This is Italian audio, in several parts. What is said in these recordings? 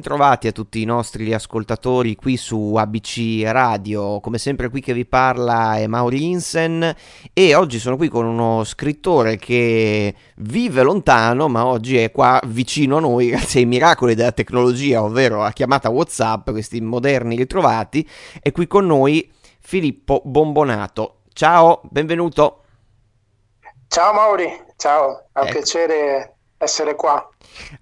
Bentrovati a tutti i nostri ascoltatori qui su ABC Radio, come sempre qui che vi parla è Mauri Insen e oggi sono qui con uno scrittore che vive lontano ma oggi è qua vicino a noi grazie ai miracoli della tecnologia, ovvero la chiamata Whatsapp, questi moderni ritrovati, è qui con noi Filippo Bombonato. Ciao, benvenuto. Ciao Mauri, ciao, è un ecco. piacere essere qua.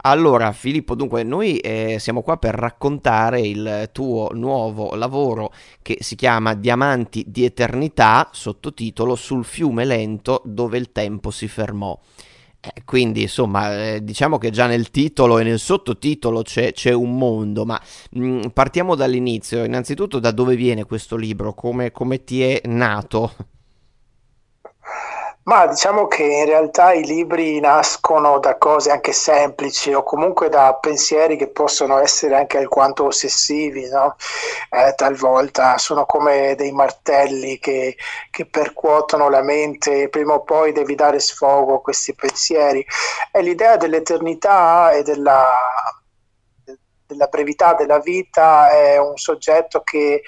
Allora, Filippo, dunque, noi eh, siamo qua per raccontare il tuo nuovo lavoro che si chiama Diamanti di Eternità, sottotitolo Sul fiume lento dove il tempo si fermò. Eh, quindi, insomma, eh, diciamo che già nel titolo e nel sottotitolo c'è, c'è un mondo, ma mh, mm, partiamo dall'inizio. Innanzitutto, da dove viene questo libro? Come, come ti è nato? Ma diciamo che in realtà i libri nascono da cose anche semplici o comunque da pensieri che possono essere anche alquanto ossessivi, no? eh, talvolta sono come dei martelli che, che, percuotono la mente prima o poi devi dare sfogo a questi pensieri. E l'idea dell'eternità e della, della brevità della vita è un soggetto che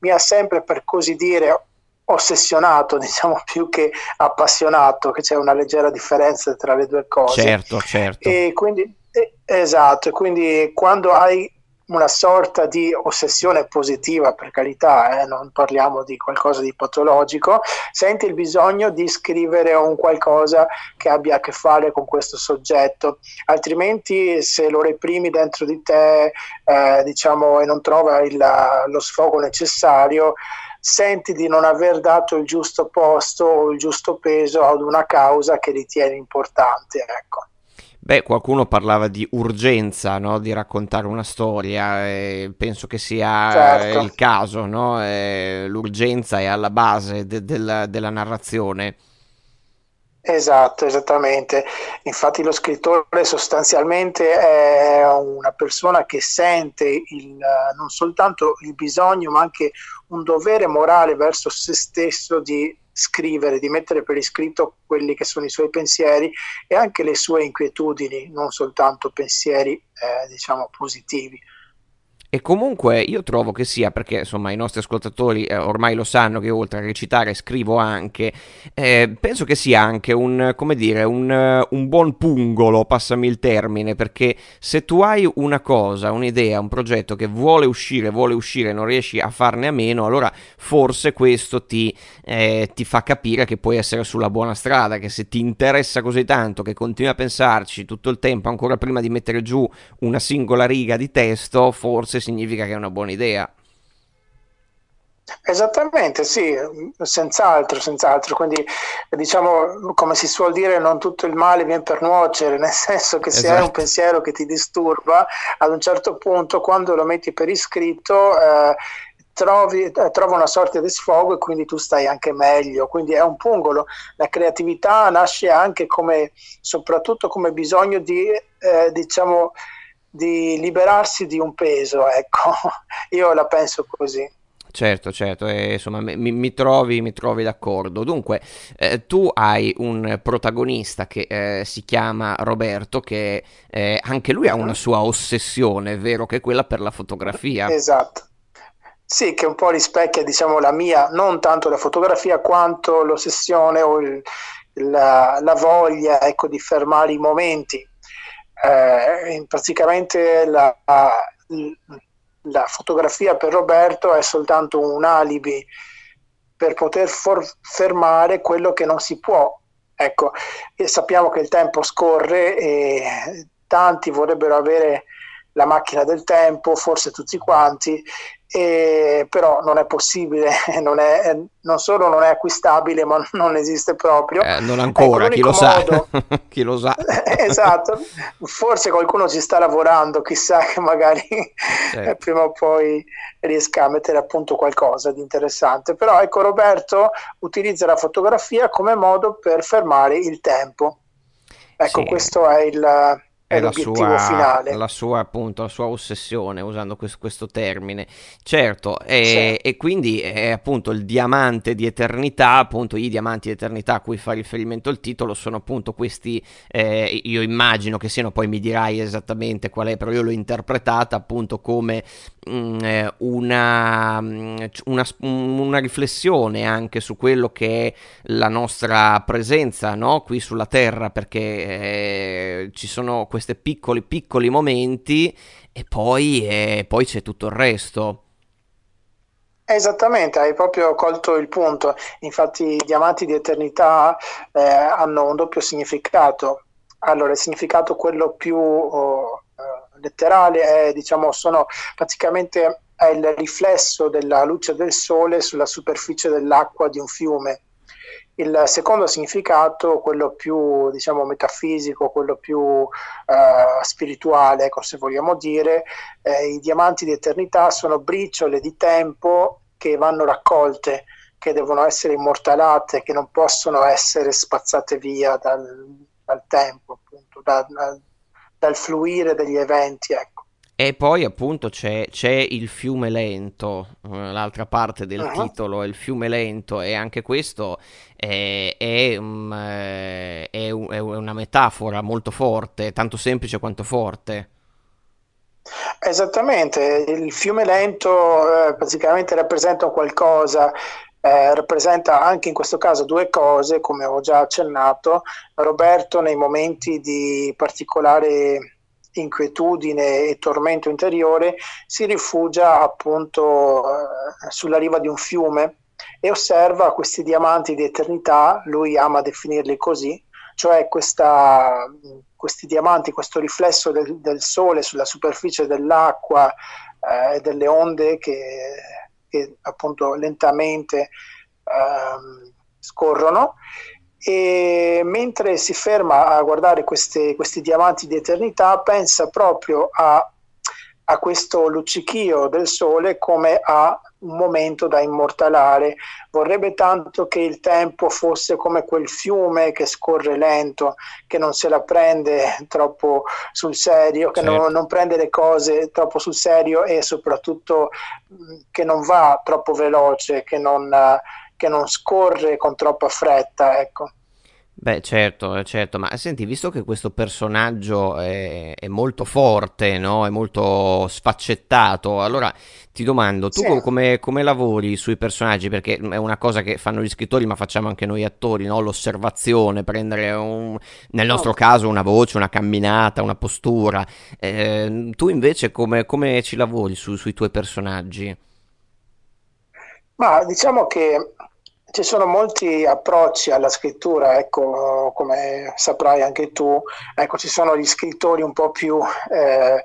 mi ha sempre, per così dire, ossessionato, diciamo più che appassionato, che c'è una leggera differenza tra le due cose. Certo, certo. E quindi, eh, esatto, quindi quando hai una sorta di ossessione positiva, per carità, eh, non parliamo di qualcosa di patologico, senti il bisogno di scrivere un qualcosa che abbia a che fare con questo soggetto, altrimenti se lo reprimi dentro di te, eh, diciamo, e non trova il, lo sfogo necessario, senti di non aver dato il giusto posto o il giusto peso ad una causa che ritieni importante. Ecco. Beh, qualcuno parlava di urgenza no? di raccontare una storia, e penso che sia certo. il caso, no? l'urgenza è alla base de- de- della narrazione. Esatto, esattamente. Infatti lo scrittore sostanzialmente è una persona che sente il, non soltanto il bisogno, ma anche un dovere morale verso se stesso di scrivere, di mettere per iscritto quelli che sono i suoi pensieri e anche le sue inquietudini, non soltanto pensieri, eh, diciamo, positivi. E comunque io trovo che sia, perché insomma i nostri ascoltatori eh, ormai lo sanno che oltre a recitare scrivo anche, eh, penso che sia anche un, come dire, un, un, buon pungolo, passami il termine, perché se tu hai una cosa, un'idea, un progetto che vuole uscire, vuole uscire e non riesci a farne a meno, allora forse questo ti, eh, ti fa capire che puoi essere sulla buona strada, che se ti interessa così tanto, che continui a pensarci tutto il tempo, ancora prima di mettere giù una singola riga di testo, forse significa che è una buona idea. Esattamente, sì, senz'altro, senz'altro. Quindi, diciamo, come si suol dire, non tutto il male viene per nuocere, nel senso che se esatto. hai un esatto. pensiero che ti disturba, ad un certo punto, quando lo metti per iscritto, eh, trovi, eh, trova una sorta di sfogo e quindi tu stai anche meglio. Quindi è un pungolo. La creatività nasce anche come, soprattutto come bisogno di, eh, diciamo, di liberarsi di un peso, ecco, io la penso così. Certo, certo, e, insomma mi, mi, trovi, mi, trovi, d'accordo. Dunque, eh, tu hai un protagonista che eh, si chiama Roberto, che eh, anche lui ha una sua ossessione, vero che è quella per la fotografia. Esatto. Sì, che un po' rispecchia, diciamo, la mia, non tanto la fotografia quanto l'ossessione o il, la, la, voglia, ecco, di fermare i momenti eh, praticamente la, la, fotografia per Roberto è soltanto un alibi per poter fermare quello che non si può. Ecco, e sappiamo che il tempo scorre e tanti vorrebbero avere la macchina del tempo, forse tutti quanti, e, però non è possibile, non, è, non, solo non è acquistabile, ma non esiste proprio. Eh, non ancora, ecco, chi, lo modo, chi lo sa. esatto, forse qualcuno ci sta lavorando, chissà che magari certo. prima o poi riesca a mettere a punto qualcosa di interessante. Però ecco, Roberto utilizza la fotografia come modo per fermare il tempo. Ecco, sì. questo è il è, la sua, finale. La sua, appunto, la sua ossessione, usando questo, questo termine. Certo, e, sì. e, quindi è appunto il diamante di eternità, appunto i diamanti di eternità a cui fa riferimento il titolo sono appunto questi, eh, io immagino che siano, poi mi dirai esattamente qual è, però io l'ho interpretata appunto come mh, mm, eh, una, mm, una, una, riflessione anche su quello che è la nostra presenza no? qui sulla Terra, perché eh, ci sono questi piccoli, piccoli momenti e poi, e poi c'è tutto il resto. Esattamente, hai proprio colto il punto. Infatti i diamanti di eternità eh, hanno un doppio significato. Allora, il significato quello più oh, eh, letterale è, diciamo, sono praticamente è il riflesso della luce del sole sulla superficie dell'acqua di un fiume il secondo significato, quello più diciamo, metafisico, quello più uh, spirituale, ecco, se vogliamo dire, eh, i diamanti di eternità sono briciole di tempo che vanno raccolte, che devono essere immortalate, che non possono essere spazzate via dal, dal tempo, appunto, da, dal fluire degli eventi. Ecco. E poi appunto c'è, c'è, il fiume lento, eh, l'altra parte del uh-huh. titolo è il fiume lento e anche questo è, è, um, è, è, una metafora molto forte, tanto semplice quanto forte. Esattamente, il fiume lento eh, praticamente rappresenta qualcosa eh, rappresenta anche in questo caso due cose, come ho già accennato. Roberto nei momenti di particolare inquietudine e tormento interiore, si rifugia appunto eh, sulla riva di un fiume e osserva questi diamanti di eternità, lui ama definirli così, cioè questa, questi diamanti, questo riflesso del, del, sole sulla superficie dell'acqua e eh, delle onde che, che appunto lentamente eh, scorrono e mentre si ferma a guardare queste, questi diamanti di eternità pensa proprio a, a questo luccichio del sole come a un momento da immortalare. Vorrebbe tanto che il tempo fosse come quel fiume che scorre lento, che non se la prende troppo sul serio, che certo. non, non, prende le cose troppo sul serio e soprattutto che non va troppo veloce, che non che non scorre con troppa fretta, ecco. Beh, certo, certo, ma senti, visto che questo personaggio è, è molto forte, no? È molto sfaccettato, allora ti domando, tu sì. come, come, lavori sui personaggi? Perché è una cosa che fanno gli scrittori, ma facciamo anche noi attori, no? L'osservazione, prendere un, nel nostro no. caso una voce, una camminata, una postura. Eh, tu invece come, come ci lavori su, sui tuoi personaggi? Ma diciamo che ci sono molti approcci alla scrittura, ecco, come saprai anche tu, ecco, ci sono gli scrittori un po' più eh,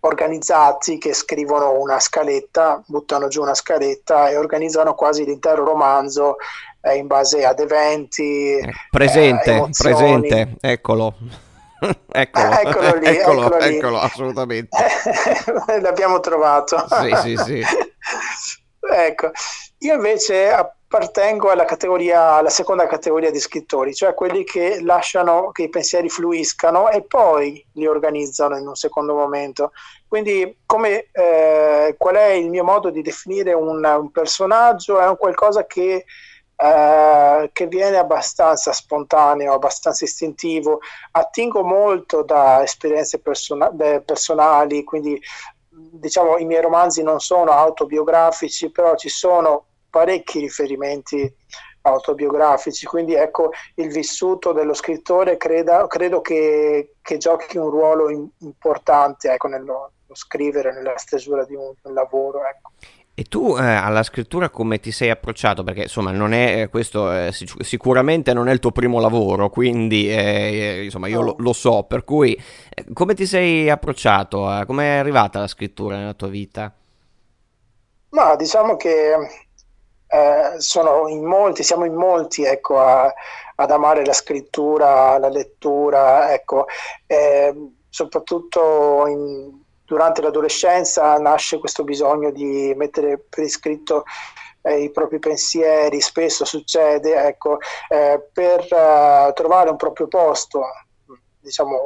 organizzati che scrivono una scaletta, buttano giù una scaletta e organizzano quasi l'intero romanzo eh, in base ad eventi. Eh, presente, eh, presente, eccolo. eccolo, eccolo, lì, eccolo, eccolo, lì. eccolo, assolutamente. L'abbiamo trovato. Sì, sì, sì. ecco, io invece appartengo alla, categoria, alla seconda categoria di scrittori, cioè quelli che lasciano che i pensieri fluiscano e poi li organizzano in un secondo momento. Quindi come, eh, qual è il mio modo di definire un, un personaggio? È un qualcosa che, eh, che viene abbastanza spontaneo, abbastanza istintivo, attingo molto da esperienze persona- personali, quindi diciamo i miei romanzi non sono autobiografici, però ci sono parecchi riferimenti autobiografici, quindi ecco il vissuto dello scrittore creda, credo che, che, giochi un ruolo importante ecco, nello, nello, scrivere, nella stesura di un, un lavoro. Ecco. E tu eh, alla scrittura come ti sei approcciato? Perché insomma non è, eh, questo eh, sicuramente non è il tuo primo lavoro, quindi eh, eh insomma io lo, lo, so, per cui eh, come ti sei approcciato? come è arrivata la scrittura nella tua vita? Ma diciamo che sono in molti, siamo in molti ecco, a, ad amare la scrittura, la lettura, ecco, eh, soprattutto in, durante l'adolescenza nasce questo bisogno di mettere per iscritto eh, i propri pensieri, spesso succede ecco, eh, per uh, trovare un proprio posto diciamo,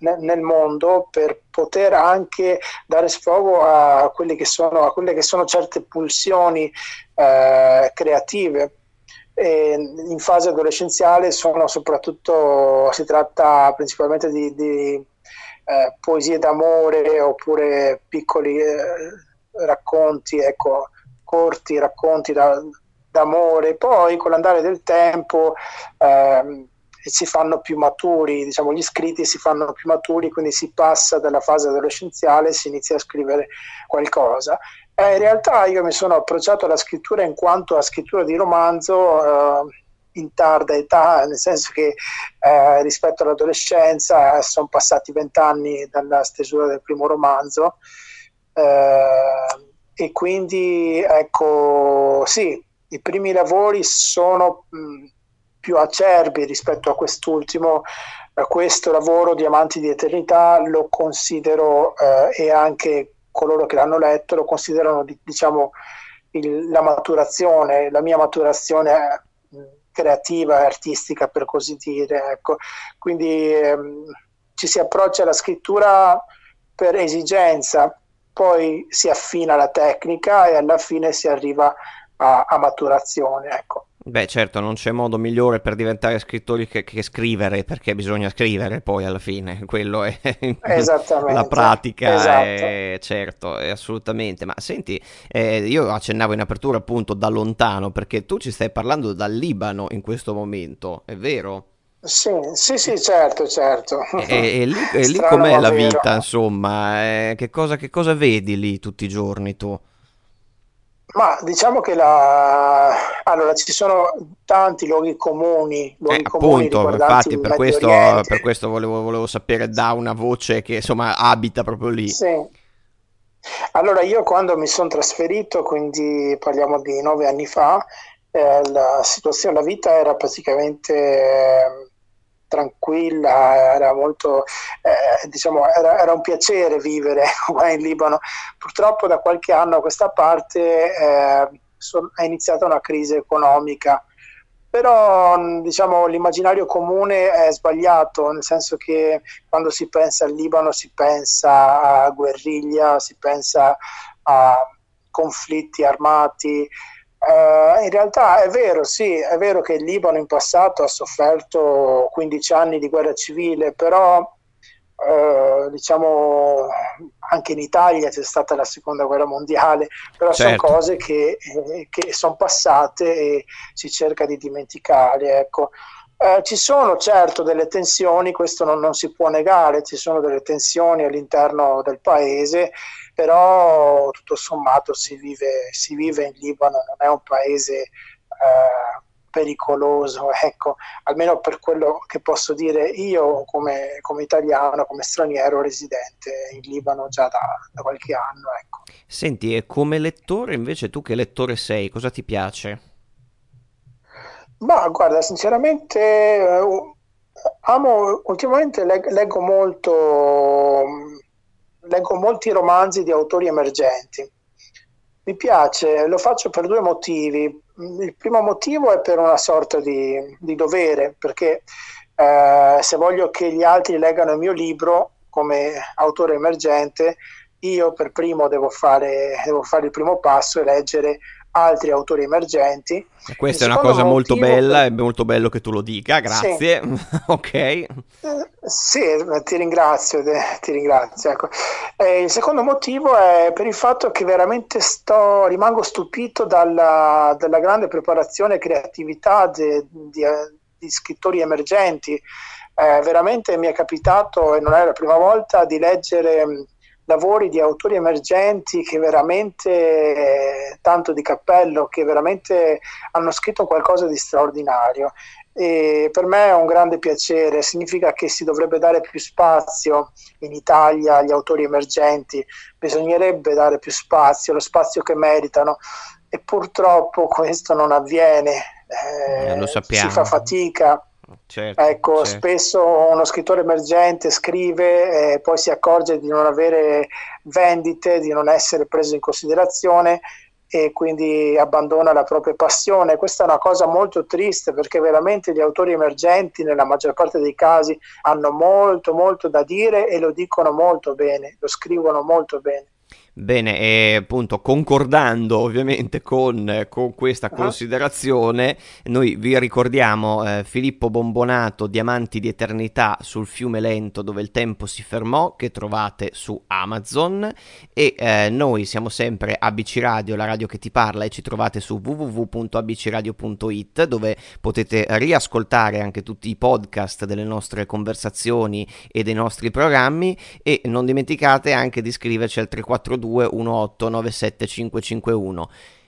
nel mondo per poter anche dare sfogo a quelle che sono, a quelle che sono certe pulsioni eh, creative. E in fase adolescenziale sono soprattutto, si tratta principalmente di, di eh, poesie d'amore oppure piccoli eh, racconti, ecco, corti racconti da, d'amore. Poi con l'andare del tempo ehm, si fanno più maturi, diciamo gli scritti si fanno più maturi, quindi si passa dalla fase adolescenziale e si inizia a scrivere qualcosa. Eh, in realtà io mi sono approcciato alla scrittura in quanto a scrittura di romanzo eh, in tarda età, nel senso che eh, rispetto all'adolescenza sono passati vent'anni dalla stesura del primo romanzo eh, e quindi ecco sì, i primi lavori sono mh, più acerbi rispetto a quest'ultimo. Eh, questo lavoro Diamanti di Eternità lo considero eh, e anche coloro che l'hanno letto lo considerano diciamo il, la maturazione, la mia maturazione mh, creativa e artistica per così dire. Ecco. Quindi ehm, ci si approccia alla scrittura per esigenza, poi si affina la tecnica e alla fine si arriva a, a maturazione. Ecco. Beh, certo, non c'è modo migliore per diventare scrittori che, che, scrivere, perché bisogna scrivere poi alla fine, quello è la pratica, esatto. è, certo, è assolutamente. Ma senti, eh, io accennavo in apertura appunto da lontano, perché tu ci stai parlando dal Libano in questo momento, è vero? Sì, sì, sì, certo, certo. E, e lì, e lì com'è la vita, insomma? Eh, che, cosa, che cosa vedi lì tutti i giorni tu? Ma diciamo che la... allora, ci sono tanti luoghi comuni, luoghi eh, comuni appunto, infatti per questo, per questo volevo, volevo, sapere da una voce che insomma abita proprio lì. Sì. Allora io quando mi sono trasferito, quindi parliamo di nove anni fa, eh, la situazione, la vita era praticamente... Eh, tranquilla, era molto, eh, diciamo, era, era, un piacere vivere qua in Libano. Purtroppo da qualche anno a questa parte eh, so, è iniziata una crisi economica, però diciamo, l'immaginario comune è sbagliato, nel senso che quando si pensa al Libano si pensa a guerriglia, si pensa a conflitti armati, Uh, in realtà è vero, sì, è vero che il Libano in passato ha sofferto 15 anni di guerra civile, però uh, diciamo anche in Italia c'è stata la seconda guerra mondiale, però certo. sono cose che, eh, che sono passate e si cerca di dimenticare. Ecco. Uh, ci sono certo delle tensioni, questo non, non si può negare, ci sono delle tensioni all'interno del paese però tutto sommato si vive, si vive in Libano, non è un paese eh, pericoloso, ecco, almeno per quello che posso dire io come, come italiano, come straniero residente in Libano già da, da qualche anno. Ecco. Senti, e come lettore invece tu che lettore sei, cosa ti piace? Ma guarda, sinceramente eh, amo, ultimamente leg- leggo molto leggo molti romanzi di autori emergenti. Mi piace, lo faccio per due motivi. Il primo motivo è per una sorta di, di dovere, perché eh, se voglio che gli altri leggano il mio libro come autore emergente, io per primo devo fare, devo fare il primo passo e leggere altri autori emergenti. Questa è una cosa molto bella, per... è molto bello che tu lo dica, grazie. Sì. ok. Eh, sì, ti ringrazio, ti ringrazio. Ecco. Eh, il secondo motivo è per il fatto che veramente sto, rimango stupito dalla, dalla grande preparazione e creatività di, di, di scrittori emergenti. Eh, veramente mi è capitato, e non è la prima volta, di leggere lavori di autori emergenti che veramente, eh, tanto di cappello, che veramente hanno scritto qualcosa di straordinario. E per me è un grande piacere, significa che si dovrebbe dare più spazio in Italia agli autori emergenti, bisognerebbe dare più spazio, lo spazio che meritano e purtroppo questo non avviene, eh, sappiamo. si fa fatica Certo, ecco, certo. spesso uno scrittore emergente scrive e poi si accorge di non avere vendite, di non essere preso in considerazione e quindi abbandona la propria passione. Questa è una cosa molto triste perché veramente gli autori emergenti nella maggior parte dei casi hanno molto molto da dire e lo dicono molto bene, lo scrivono molto bene. Bene, e appunto concordando ovviamente con, con questa uh-huh. considerazione, noi vi ricordiamo eh, Filippo Bombonato, Diamanti di Eternità sul fiume lento dove il tempo si fermò, che trovate su Amazon e eh, noi siamo sempre ABC Radio, la radio che ti parla e ci trovate su www.abcradio.it dove potete riascoltare anche tutti i podcast delle nostre conversazioni e dei nostri programmi e non dimenticate anche di iscriverci al 342 332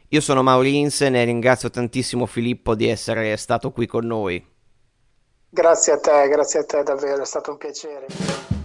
Io sono Maurinsen e ringrazio tantissimo Filippo di essere stato qui con noi. Grazie a te, grazie a te davvero, è stato un piacere.